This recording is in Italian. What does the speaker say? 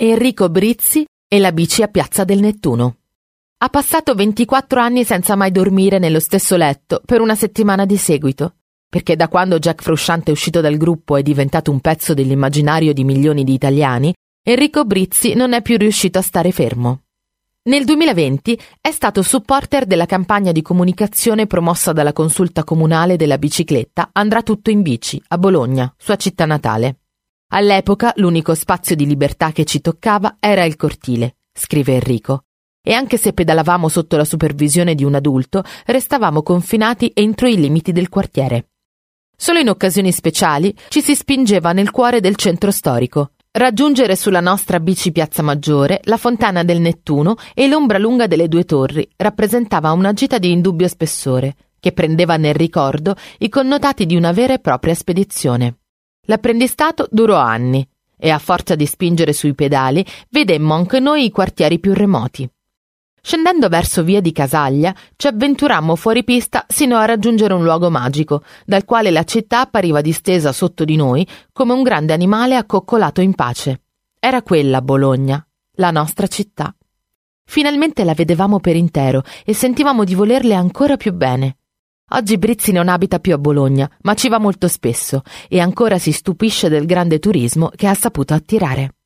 Enrico Brizzi e la bici a Piazza del Nettuno. Ha passato 24 anni senza mai dormire nello stesso letto per una settimana di seguito, perché da quando Jack Frusciante è uscito dal gruppo e è diventato un pezzo dell'immaginario di milioni di italiani, Enrico Brizzi non è più riuscito a stare fermo. Nel 2020 è stato supporter della campagna di comunicazione promossa dalla consulta comunale della bicicletta Andrà tutto in bici a Bologna, sua città natale. All'epoca l'unico spazio di libertà che ci toccava era il cortile, scrive Enrico, e anche se pedalavamo sotto la supervisione di un adulto, restavamo confinati entro i limiti del quartiere. Solo in occasioni speciali ci si spingeva nel cuore del centro storico, raggiungere sulla nostra bici Piazza Maggiore la fontana del Nettuno e l'ombra lunga delle due torri rappresentava una gita di indubbio spessore, che prendeva nel ricordo i connotati di una vera e propria spedizione. L'apprendistato durò anni e a forza di spingere sui pedali vedemmo anche noi i quartieri più remoti. Scendendo verso via di Casaglia, ci avventurammo fuori pista sino a raggiungere un luogo magico, dal quale la città appariva distesa sotto di noi come un grande animale accoccolato in pace. Era quella Bologna, la nostra città. Finalmente la vedevamo per intero e sentivamo di volerle ancora più bene. Oggi Brizzi non abita più a Bologna, ma ci va molto spesso e ancora si stupisce del grande turismo che ha saputo attirare.